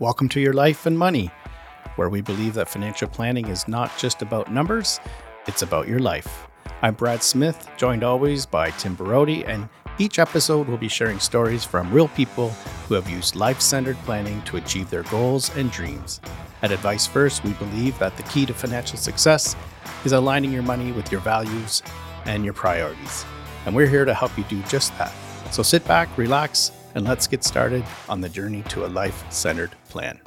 Welcome to Your Life and Money, where we believe that financial planning is not just about numbers, it's about your life. I'm Brad Smith, joined always by Tim Borody, and each episode we'll be sharing stories from real people who have used life centered planning to achieve their goals and dreams. At Advice First, we believe that the key to financial success is aligning your money with your values and your priorities. And we're here to help you do just that. So sit back, relax, and let's get started on the journey to a life centered plan.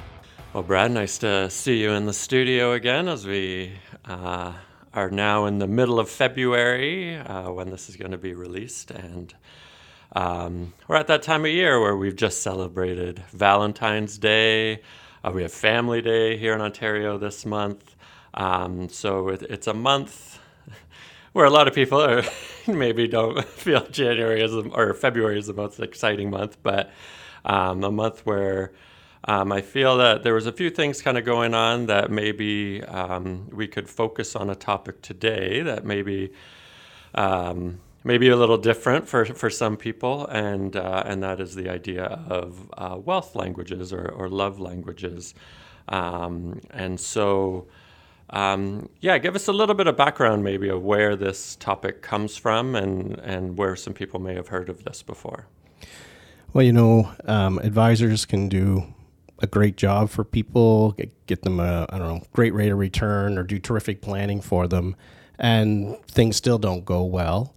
Well, Brad, nice to see you in the studio again as we uh, are now in the middle of February uh, when this is going to be released. And um, we're at that time of year where we've just celebrated Valentine's Day. Uh, we have Family Day here in Ontario this month. Um, so it, it's a month where a lot of people are, maybe don't feel January is or February is the most exciting month, but um, a month where um, I feel that there was a few things kind of going on that maybe um, we could focus on a topic today that maybe um, maybe a little different for, for some people, and uh, and that is the idea of uh, wealth languages or, or love languages, um, and so. Um, yeah, give us a little bit of background, maybe, of where this topic comes from and, and where some people may have heard of this before. Well, you know, um, advisors can do a great job for people, get, get them a I don't know great rate of return, or do terrific planning for them, and things still don't go well.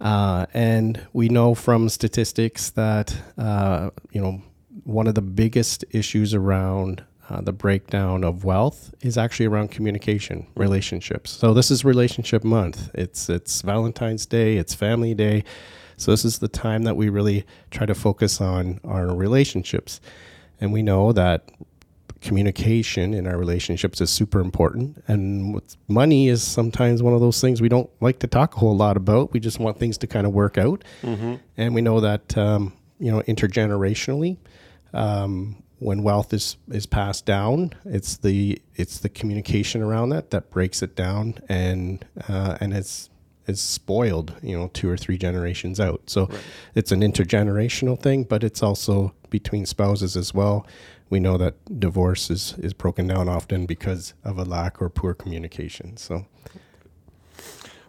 Uh, and we know from statistics that uh, you know one of the biggest issues around uh, the breakdown of wealth is actually around communication, relationships. So this is relationship month. It's it's Valentine's Day. It's Family Day. So this is the time that we really try to focus on our relationships. And we know that communication in our relationships is super important. And money is sometimes one of those things we don't like to talk a whole lot about. We just want things to kind of work out. Mm-hmm. And we know that, um, you know, intergenerationally, um, when wealth is, is passed down, it's the it's the communication around that that breaks it down, and uh, and it's is spoiled, you know, two or three generations out. So right. it's an intergenerational thing, but it's also between spouses as well. We know that divorce is, is broken down often because of a lack or poor communication. So,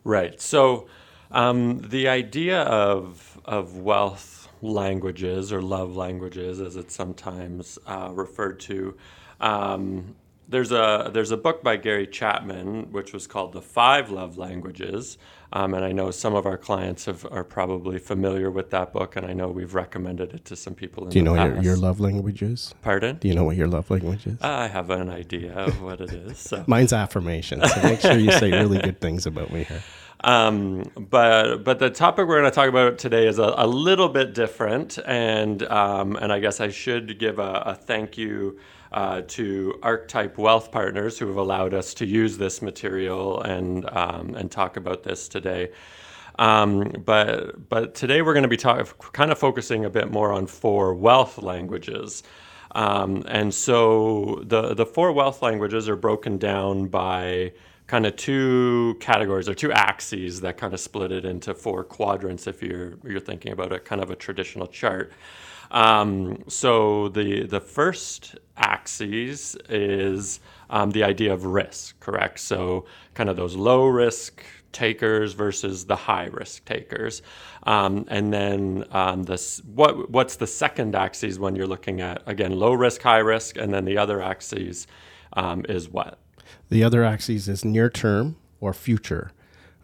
right. So, um, the idea of of wealth languages or love languages, as it's sometimes uh, referred to, um, there's a there's a book by Gary Chapman which was called The Five Love Languages, um, and I know some of our clients have, are probably familiar with that book, and I know we've recommended it to some people. Do you know your, your love language is? Pardon? Do you know what your love language is? I have an idea of what it is. So. Mine's affirmation. So make sure you say really good things about me here. Um, but but the topic we're going to talk about today is a, a little bit different, and um, and I guess I should give a, a thank you uh, to Archetype Wealth Partners who have allowed us to use this material and um, and talk about this today. Um, but but today we're going to be talk, kind of focusing a bit more on four wealth languages. Um, and so the the four wealth languages are broken down by kind of two categories or two axes that kind of split it into four quadrants if you're you're thinking about a kind of a traditional chart. Um, so the the first axis is um, the idea of risk, correct? So kind of those low risk takers versus the high risk takers, um, and then um, this what what's the second axis when you're looking at again low risk, high risk, and then the other axis um, is what the other axis is near term or future.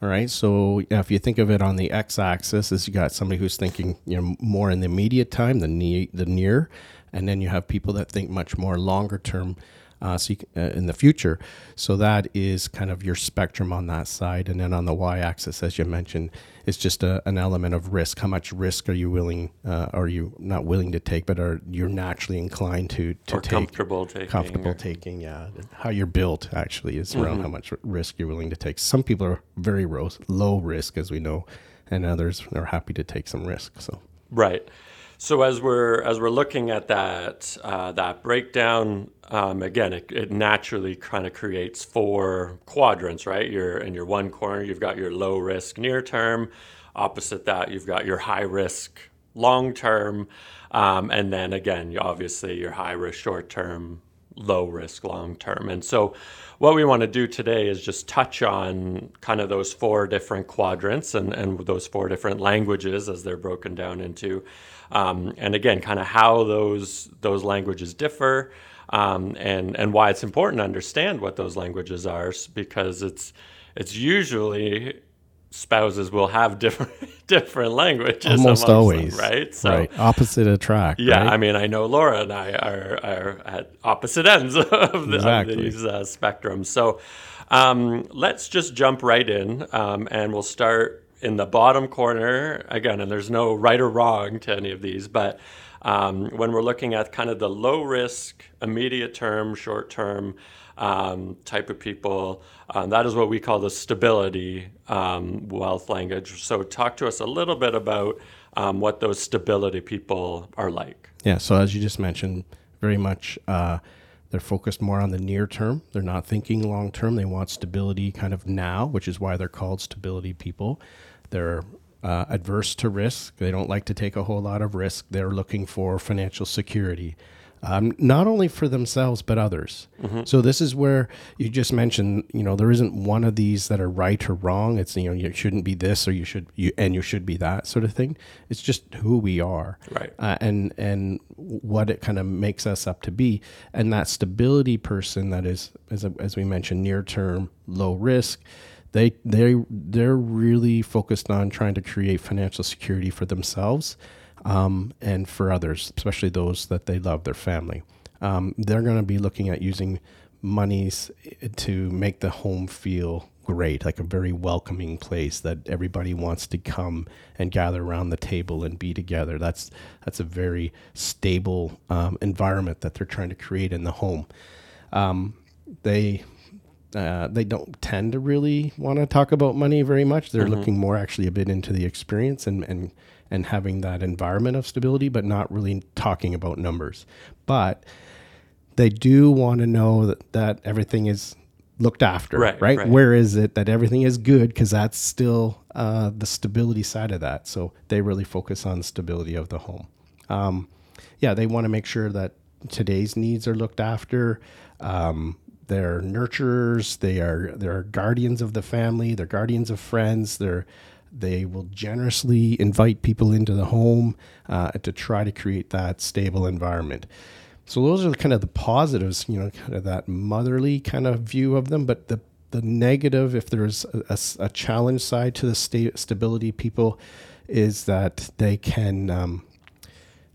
All right. So if you think of it on the x-axis, is you got somebody who's thinking you know more in the immediate time, the near, the near, and then you have people that think much more longer term uh, so can, uh, in the future. So that is kind of your spectrum on that side. And then on the y-axis, as you mentioned, it's just a, an element of risk. How much risk are you willing, uh, are you not willing to take, but are you naturally inclined to, to or take? Comfortable taking. Comfortable or... taking, yeah. How you're built actually is around mm-hmm. how much risk you're willing to take. Some people are very low risk, as we know, and others are happy to take some risk. So Right. So as we're as we're looking at that uh, that breakdown, um, again, it, it naturally kind of creates four quadrants, right? You're in your one corner, you've got your low risk near term. Opposite that, you've got your high risk long term, Um, and then again, obviously, your high risk short term, low risk long term. And so, what we want to do today is just touch on kind of those four different quadrants and, and those four different languages as they're broken down into. Um, and again, kind of how those those languages differ, um, and and why it's important to understand what those languages are, because it's it's usually spouses will have different different languages almost always them, right so right. opposite attract yeah right? i mean i know laura and i are, are at opposite ends of, the, exactly. of these uh, spectrums so um, let's just jump right in um, and we'll start in the bottom corner again and there's no right or wrong to any of these but um, when we're looking at kind of the low risk immediate term short term um, type of people. Um, that is what we call the stability um, wealth language. So, talk to us a little bit about um, what those stability people are like. Yeah. So, as you just mentioned, very much uh, they're focused more on the near term. They're not thinking long term. They want stability kind of now, which is why they're called stability people. They're uh, adverse to risk. They don't like to take a whole lot of risk. They're looking for financial security um, not only for themselves but others. Mm-hmm. So this is where you just mentioned, you know, there isn't one of these that are right or wrong. It's you know, you shouldn't be this or you should you and you should be that sort of thing. It's just who we are, right? Uh, and and what it kind of makes us up to be, and that stability person that is, as as we mentioned, near term, low risk they they they're really focused on trying to create financial security for themselves um, and for others, especially those that they love, their family. Um, they're going to be looking at using monies to make the home feel great, like a very welcoming place that everybody wants to come and gather around the table and be together. That's that's a very stable um, environment that they're trying to create in the home. Um, they uh, they don't tend to really want to talk about money very much. They're mm-hmm. looking more actually a bit into the experience and and and having that environment of stability, but not really talking about numbers. But they do want to know that, that everything is looked after, right, right? right? Where is it that everything is good? Because that's still uh, the stability side of that. So they really focus on stability of the home. Um, yeah, they want to make sure that today's needs are looked after. Um, they're nurturers. They are they're guardians of the family. They're guardians of friends. They're they will generously invite people into the home uh, to try to create that stable environment. So those are kind of the positives, you know, kind of that motherly kind of view of them. But the the negative, if there's a, a, a challenge side to the sta- stability people, is that they can um,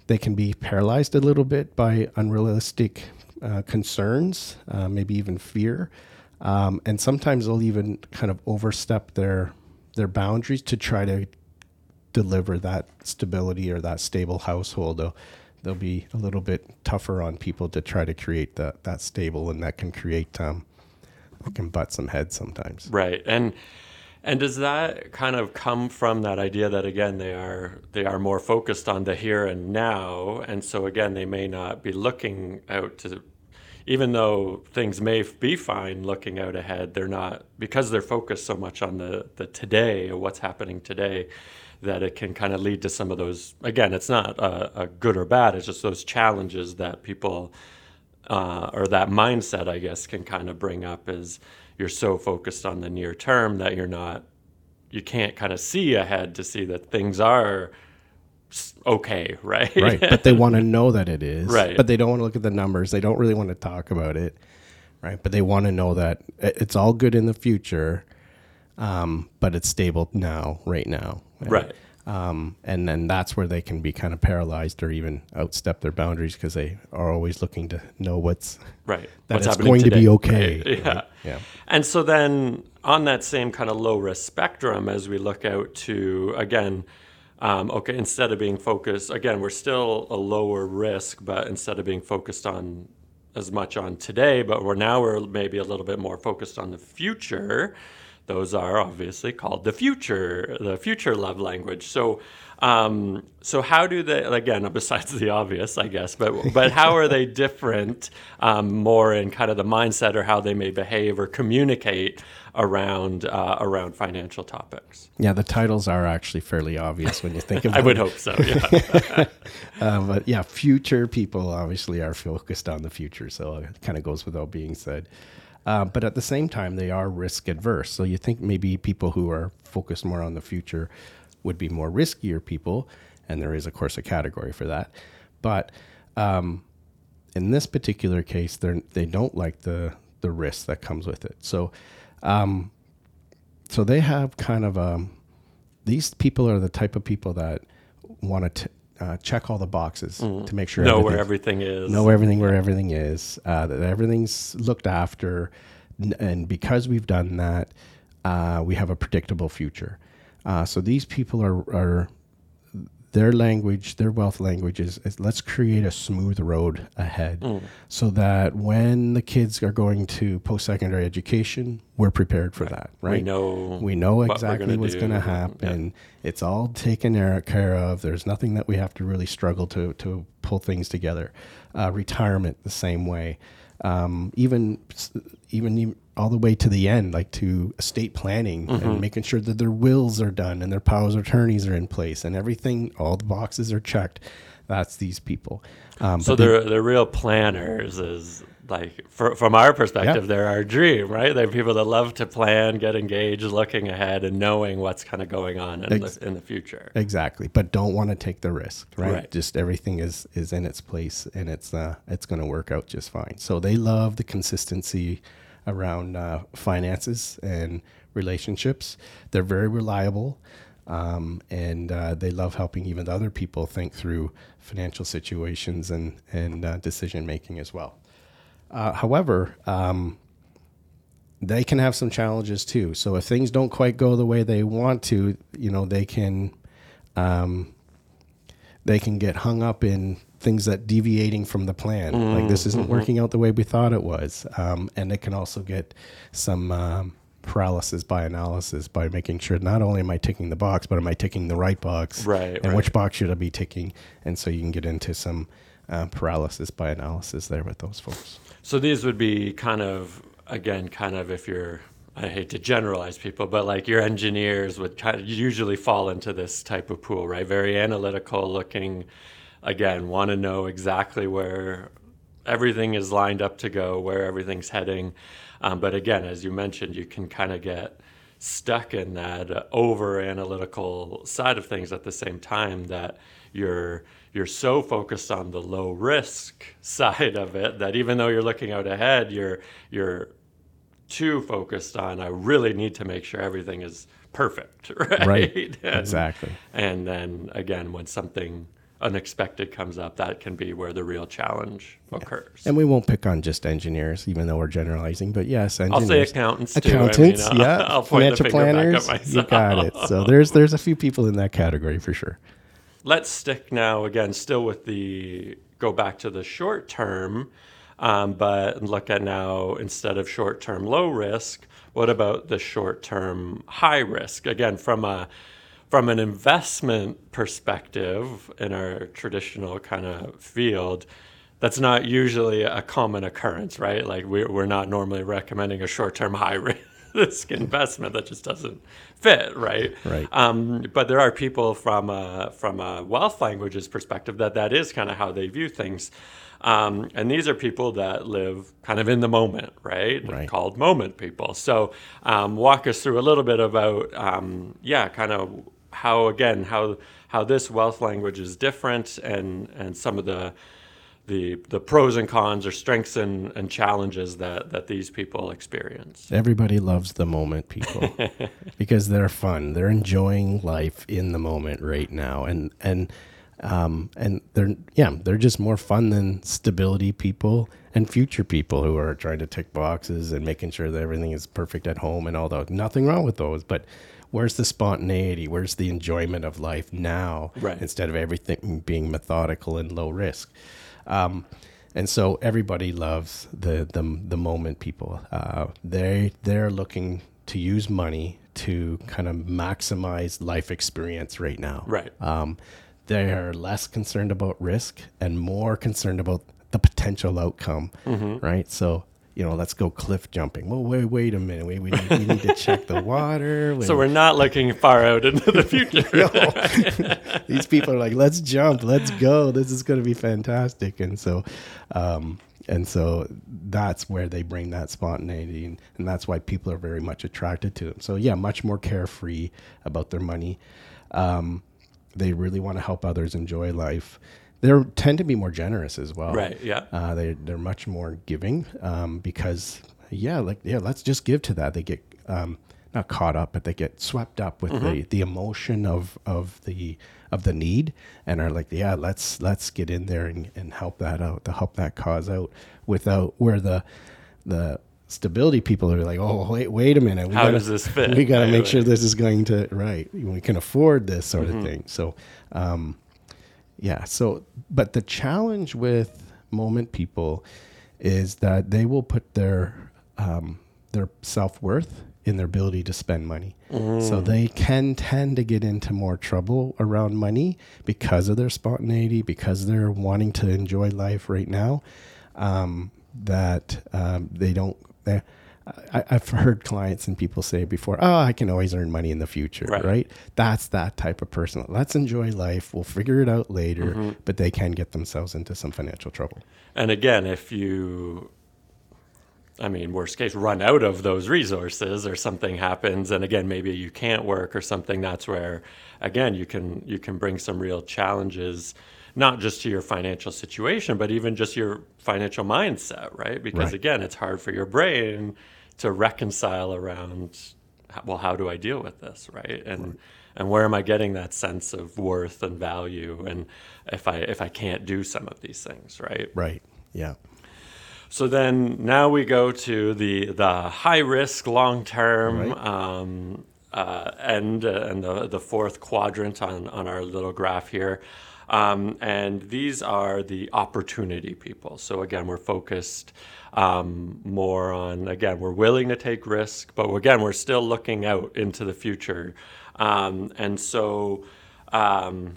they can be paralyzed a little bit by unrealistic uh, concerns, uh, maybe even fear, um, and sometimes they'll even kind of overstep their their boundaries to try to deliver that stability or that stable household. They'll, they'll be a little bit tougher on people to try to create that that stable, and that can create um, can butt some heads sometimes. Right, and and does that kind of come from that idea that again they are they are more focused on the here and now, and so again they may not be looking out to even though things may be fine looking out ahead, they're not because they're focused so much on the the today or what's happening today that it can kind of lead to some of those. Again, it's not a, a good or bad. It's just those challenges that people uh, or that mindset, I guess, can kind of bring up is you're so focused on the near term that you're not you can't kind of see ahead to see that things are okay, right? Right. But they want to know that it is. Right. But they don't want to look at the numbers. They don't really want to talk about it. Right. But they want to know that it's all good in the future, um, but it's stable now, right now. Right. Um, and then that's where they can be kind of paralyzed or even outstep their boundaries because they are always looking to know what's right. That what's it's going today. to be okay. Right? Yeah. Right? Yeah. And so then on that same kind of low risk spectrum, as we look out to again um, okay, instead of being focused, again, we're still a lower risk, but instead of being focused on as much on today, but we're now we're maybe a little bit more focused on the future. those are obviously called the future, the future love language. So, um, so how do they? Again, besides the obvious, I guess, but but how are they different? Um, more in kind of the mindset or how they may behave or communicate around uh, around financial topics. Yeah, the titles are actually fairly obvious when you think of I would hope so. Yeah. uh, but yeah, future people obviously are focused on the future, so it kind of goes without being said. Uh, but at the same time, they are risk adverse. So you think maybe people who are focused more on the future would be more riskier people, and there is, of course, a category for that. But um, in this particular case, they they don't like the the risk that comes with it. So, um, so they have kind of um, these people are the type of people that want to uh, check all the boxes mm. to make sure know where everything is, know everything where everything is, uh, that everything's looked after, and because we've done that, uh, we have a predictable future. Uh, so these people are, are their language, their wealth language is, is, let's create a smooth road ahead mm. so that when the kids are going to post secondary education, we're prepared for right. that, right? We know, we know exactly gonna what's going to happen. Yeah. It's all taken care of. There's nothing that we have to really struggle to, to pull things together. Uh, retirement, the same way. Um, even, even all the way to the end, like to estate planning mm-hmm. and making sure that their wills are done and their powers of attorneys are in place and everything, all the boxes are checked. That's these people. Um, so they're, they're real planners is like for, from our perspective, yeah. they're our dream, right? They're people that love to plan, get engaged, looking ahead, and knowing what's kind of going on in, Ex- the, in the future. Exactly, but don't want to take the risk, right? right? Just everything is is in its place, and it's uh, it's going to work out just fine. So they love the consistency around uh, finances and relationships. They're very reliable. Um, and uh, they love helping even other people think through financial situations and and uh, decision making as well. Uh, however, um, they can have some challenges too. So if things don't quite go the way they want to, you know, they can um, they can get hung up in things that deviating from the plan. Mm, like this isn't mm-hmm. working out the way we thought it was, um, and it can also get some um, paralysis by analysis by making sure not only am I ticking the box, but am I ticking the right box, right? And right. which box should I be ticking? And so you can get into some uh, paralysis by analysis there with those folks. So these would be kind of again, kind of if you're I hate to generalize people, but like your engineers would kind of usually fall into this type of pool, right? Very analytical looking, again, want to know exactly where everything is lined up to go, where everything's heading. Um, but again, as you mentioned, you can kind of get stuck in that uh, over analytical side of things at the same time that you're you're so focused on the low risk side of it that even though you're looking out ahead, you're you're too focused on I really need to make sure everything is perfect, right? Right. and, exactly. And then again, when something unexpected comes up, that can be where the real challenge yeah. occurs. And we won't pick on just engineers, even though we're generalizing. But yes, engineers. I'll say accountants. Accountants, too. I mean, yeah. I'll Financial planners. You got it. So there's there's a few people in that category for sure. Let's stick now again, still with the go back to the short term, um, but look at now instead of short term low risk, what about the short term high risk? Again, from a from an investment perspective in our traditional kind of field, that's not usually a common occurrence, right? Like we're we're not normally recommending a short term high risk risk investment that just doesn't fit, right? Right. Um, but there are people from a, from a wealth languages perspective that that is kind of how they view things. Um, and these are people that live kind of in the moment, right? right. Called moment people. So um, walk us through a little bit about, um, yeah, kind of how again how how this wealth language is different and and some of the the the pros and cons or strengths and, and challenges that that these people experience. Everybody loves the moment people because they're fun. They're enjoying life in the moment right now and and um, and they're yeah, they're just more fun than stability people and future people who are trying to tick boxes and making sure that everything is perfect at home and all that. Nothing wrong with those, but where's the spontaneity? Where's the enjoyment of life now right. instead of everything being methodical and low risk? Um, and so everybody loves the the, the moment people. Uh, they they're looking to use money to kind of maximize life experience right now. Right. Um, they are less concerned about risk and more concerned about the potential outcome. Mm-hmm. Right. So you know, let's go cliff jumping. Well, wait, wait a minute. We, we, need, we need to check the water. So we're not looking far out into the future. no. These people are like, let's jump, let's go. This is going to be fantastic. And so, um, and so that's where they bring that spontaneity, and, and that's why people are very much attracted to them. So yeah, much more carefree about their money. Um, they really want to help others enjoy life they tend to be more generous as well. Right. Yeah. Uh, they they're much more giving um, because yeah, like yeah, let's just give to that. They get um, not caught up, but they get swept up with mm-hmm. the the emotion of of the of the need and are like yeah let's let's get in there and, and help that out to help that cause out without where the the stability people are like oh wait wait a minute we how gotta, does this fit we got to make sure this is going to right we can afford this sort mm-hmm. of thing so um, yeah. So, but the challenge with moment people is that they will put their um, their self worth in their ability to spend money. Mm. So they can tend to get into more trouble around money because of their spontaneity, because they're wanting to enjoy life right now. Um, that um, they don't. I, have heard clients and people say before, oh, I can always earn money in the future, right? right? That's that type of person. Let's enjoy life. We'll figure it out later, mm-hmm. but they can get themselves into some financial trouble. And again, if you, I mean, worst case, run out of those resources or something happens, and again, maybe you can't work or something, that's where, again, you can you can bring some real challenges not just to your financial situation, but even just your financial mindset, right? Because right. again, it's hard for your brain to reconcile around well how do i deal with this right? And right. and where am i getting that sense of worth and value and if i if i can't do some of these things right? Right. Yeah. So then now we go to the the high risk long term right. um, uh, end uh, and the the fourth quadrant on on our little graph here um, and these are the opportunity people. So again, we're focused um, more on, again, we're willing to take risk, but again, we're still looking out into the future. Um, and so, um,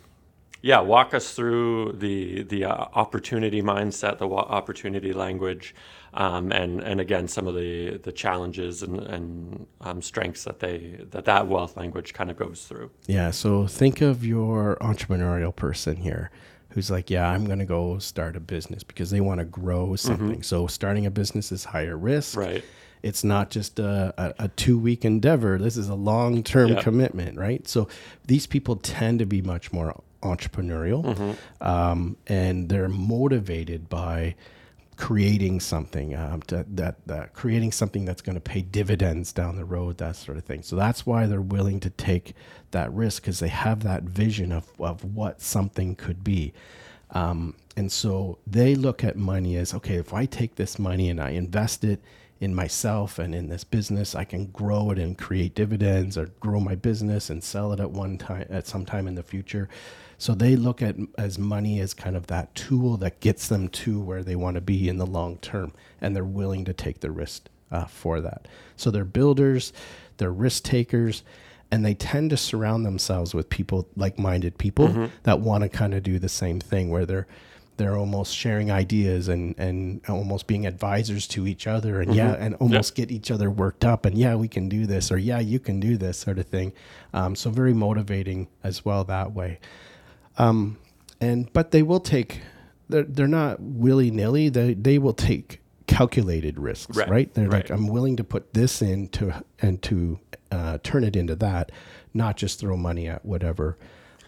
yeah, walk us through the the uh, opportunity mindset, the opportunity language, um, and and again some of the the challenges and, and um, strengths that they that that wealth language kind of goes through. Yeah. So think of your entrepreneurial person here who's like, yeah, I'm going to go start a business because they want to grow mm-hmm. something. Mm-hmm. So starting a business is higher risk. Right. It's not just a, a, a two week endeavor. This is a long term yep. commitment, right? So these people tend to be much more entrepreneurial mm-hmm. um, and they're motivated by creating something um, to, that, that creating something that's going to pay dividends down the road that sort of thing. So that's why they're willing to take that risk because they have that vision of, of what something could be. Um, and so they look at money as okay if i take this money and i invest it in myself and in this business i can grow it and create dividends or grow my business and sell it at one time at some time in the future so they look at as money as kind of that tool that gets them to where they want to be in the long term, and they're willing to take the risk uh, for that. So they're builders, they're risk takers, and they tend to surround themselves with people, like-minded people mm-hmm. that want to kind of do the same thing, where they're they're almost sharing ideas and and almost being advisors to each other and mm-hmm. yeah and almost get each other worked up and yeah we can do this or yeah you can do this sort of thing um, so very motivating as well that way um, and but they will take they're they're not willy nilly. They they will take calculated risks, right? right? They're right. like, I'm willing to put this in to and to uh, turn it into that, not just throw money at whatever.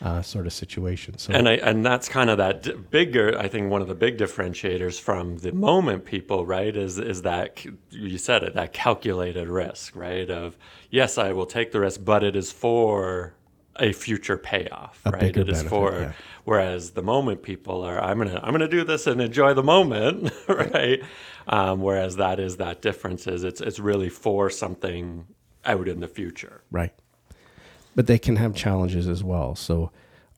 Uh, sort of situation. So, and I, and that's kind of that d- bigger. I think one of the big differentiators from the moment people, right, is is that you said it, that calculated risk, right? Of yes, I will take the risk, but it is for a future payoff, a right? It is benefit, for yeah. whereas the moment people are I'm gonna I'm gonna do this and enjoy the moment, right? Um, whereas that is that difference is it's it's really for something out in the future, right? But they can have challenges as well. So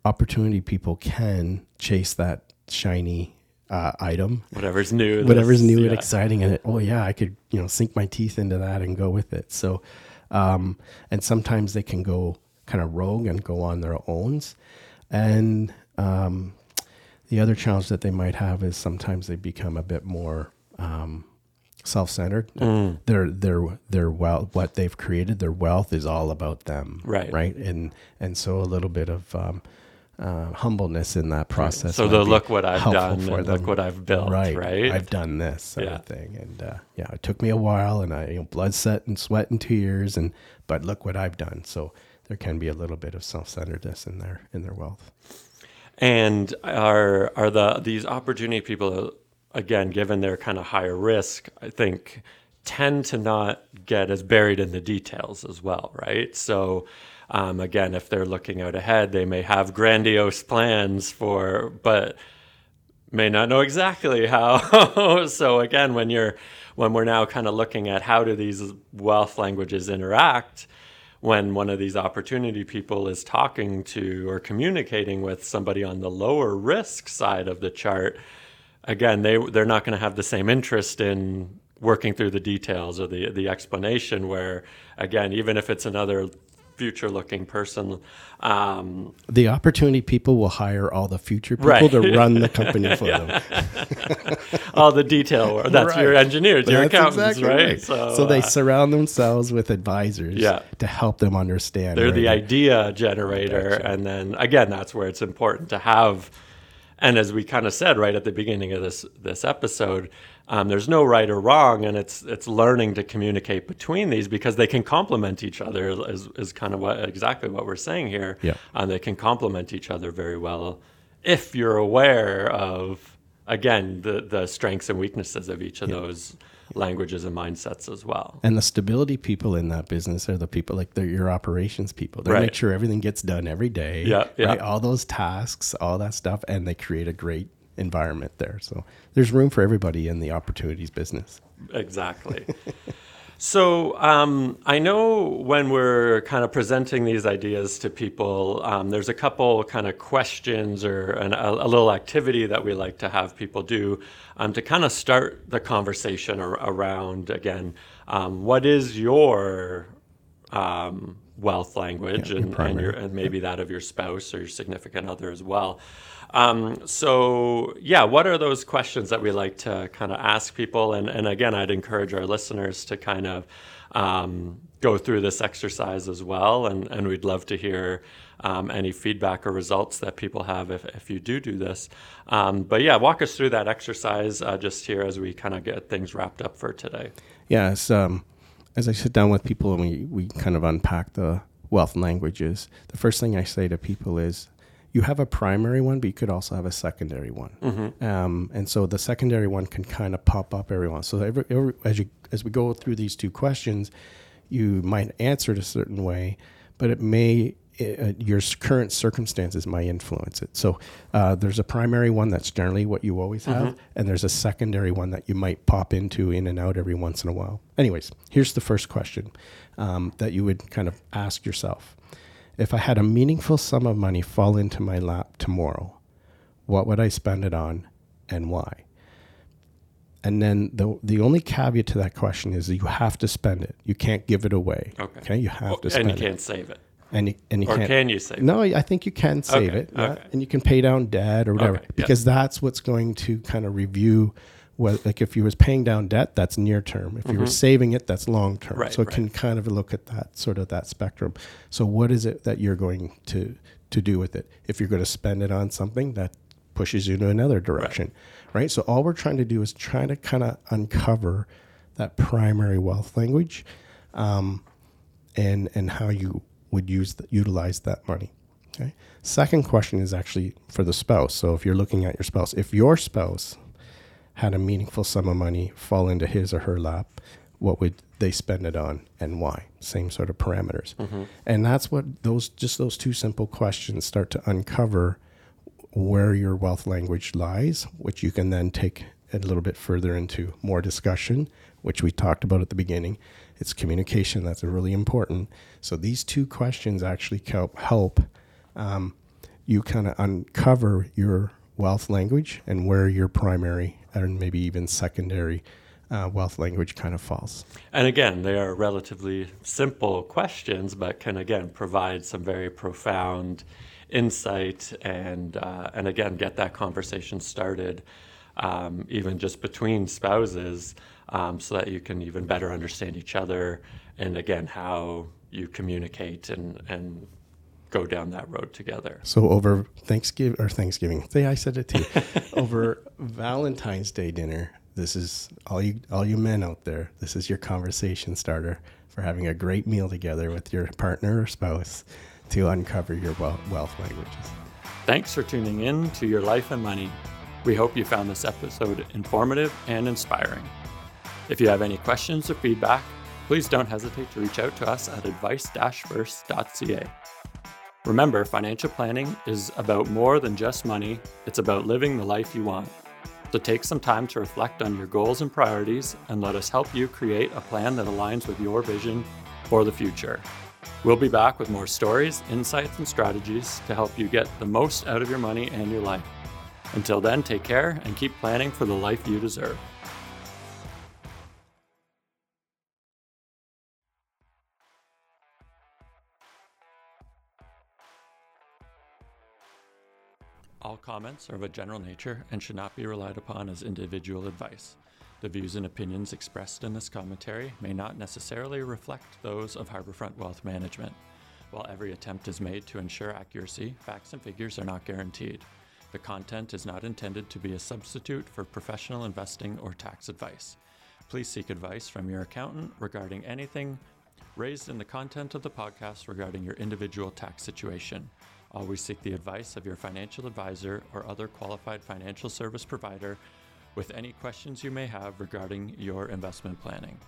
opportunity people can chase that shiny uh, item, whatever's new, whatever's new yeah. and exciting, and it, oh yeah, I could you know sink my teeth into that and go with it. So Um, and sometimes they can go kind of rogue and go on their owns. And um, the other challenge that they might have is sometimes they become a bit more um, self-centered. Mm. Their their their wealth, what they've created, their wealth is all about them, Right. Right, and and so a little bit of um, uh, humbleness in that process. So the look what I've done for them. look what I've built, right, right? I've done this sort Yeah. of thing, and uh, yeah, it took me a while, and I you know, blood, sweat, and sweat and tears, and but look what I've done. So there can be a little bit of self-centeredness in their in their wealth. And are are the these opportunity people again, given their kind of higher risk, I think tend to not get as buried in the details as well, right? So um, again, if they're looking out ahead, they may have grandiose plans for, but may not know exactly how. so again, when you're when we're now kind of looking at how do these wealth languages interact, when one of these opportunity people is talking to or communicating with somebody on the lower risk side of the chart, again, they they're not going to have the same interest in working through the details or the the explanation. Where again, even if it's another future looking person, um, The opportunity people will hire all the future people Right. to run the company for them. all the detail work. That's your Right. engineers, your accountants, exactly right? So, they uh, surround themselves with advisors Yeah. to help them understand. they're the idea generator and then again that's where it's important to have and as we kind of said right at the beginning of this this episode um, there's no right or wrong and it's it's learning to communicate between these because they can complement each other is, is kind of what exactly what we're saying here Yeah. and they can complement each other very well if you're aware of again the the strengths and weaknesses of each of those languages and mindsets as well And the stability people in that business are the people like they're your operations people. They Right. make sure everything gets done every day. Yeah, yeah. right? All those tasks, all that stuff, and they create a great environment there. So there's room for everybody in the opportunities business. Exactly. so um, I know when we're kind of presenting these ideas to people, um, there's a couple kind of questions or an, a, a little activity that we like to have people do um, to kind of start the conversation ar- around again, um, what is your um, wealth language your and, and, your, and maybe that of your spouse or your significant other as well. Um, so yeah, what are those questions that we like to kind of ask people? And, and again, I'd encourage our listeners to kind of um, go through this exercise as well. And, and we'd love to hear um, any feedback or results that people have if, if you do do this. Um, but yeah, walk us through that exercise uh, just here as we kind of get things wrapped up for today. Yeah, it's, um, as I sit down with people and we, we kind of unpack the wealth languages, the first thing I say to people is, you have a primary one, but you could also have a secondary one. Um, and so the secondary one can kind of pop up every once. So every, every, as you as we go through these two questions, you might answer it a certain way, but it may uh, your current circumstances might influence it. So uh, there's a primary one that's generally what you always have, and there's a secondary one that you might pop into in and out every once in a while. Anyways, here's the first question um, that you would kind of ask yourself. If I had a meaningful sum of money fall into my lap tomorrow, what would I spend it on and why? And then the the only caveat to that question is that you have to spend it. You can't give it away. Okay. You have Well, to spend and you can't save it. And you, and you Or can't. can you save it? No, I think you can save Okay, it, yeah, okay. and you can pay down debt or whatever, Okay, yeah. because that's what's going to kind of review. What, like if you was paying down debt, that's near term. If you were saving it, that's long term. Mm-hmm. Right, so it right. can kind of look at that sort of that spectrum. So what is it that you're going to to do with it? If you're going to spend it on something that pushes you in another direction, right? So all we're trying to do is trying to kind of uncover that primary wealth language, um, and and how you would use the, utilize that money. Okay. Second question is actually for the spouse. So if you're looking at your spouse, if your spouse had a meaningful sum of money fall into his or her lap, what would they spend it on and why? Same sort of parameters. Mm-hmm. And that's what those just those two simple questions start to uncover where your wealth language lies, which you can then take a little bit further into more discussion, which we talked about at the beginning. It's communication that's really important. So these two questions actually help help um, you kind of uncover your wealth language and where your primary and maybe even secondary uh, wealth language kind of falls. And again, they are relatively simple questions, but can again provide some very profound insight and uh, and again get that conversation started, um, even just between spouses, um, so that you can even better understand each other, and again how you communicate and and go down that road together. So over Thanksgiving or Thanksgiving, say I said it too. over Valentine's Day dinner, this is all you all you men out there. This is your conversation starter for having a great meal together with your partner or spouse to uncover your wealth languages. Thanks for tuning in to Your Life and Money. We hope you found this episode informative and inspiring. If you have any questions or feedback, please don't hesitate to reach out to us at advice-first.ca. Remember, financial planning is about more than just money, it's about living the life you want. So take some time to reflect on your goals and priorities and let us help you create a plan that aligns with your vision for the future. We'll be back with more stories, insights, and strategies to help you get the most out of your money and your life. Until then, take care and keep planning for the life you deserve. All comments are of a general nature and should not be relied upon as individual advice. The views and opinions expressed in this commentary may not necessarily reflect those of Harbourfront Wealth Management. While every attempt is made to ensure accuracy, facts and figures are not guaranteed. The content is not intended to be a substitute for professional investing or tax advice. Please seek advice from your accountant regarding anything raised in the content of the podcast regarding your individual tax situation. Always seek the advice of your financial advisor or other qualified financial service provider with any questions you may have regarding your investment planning.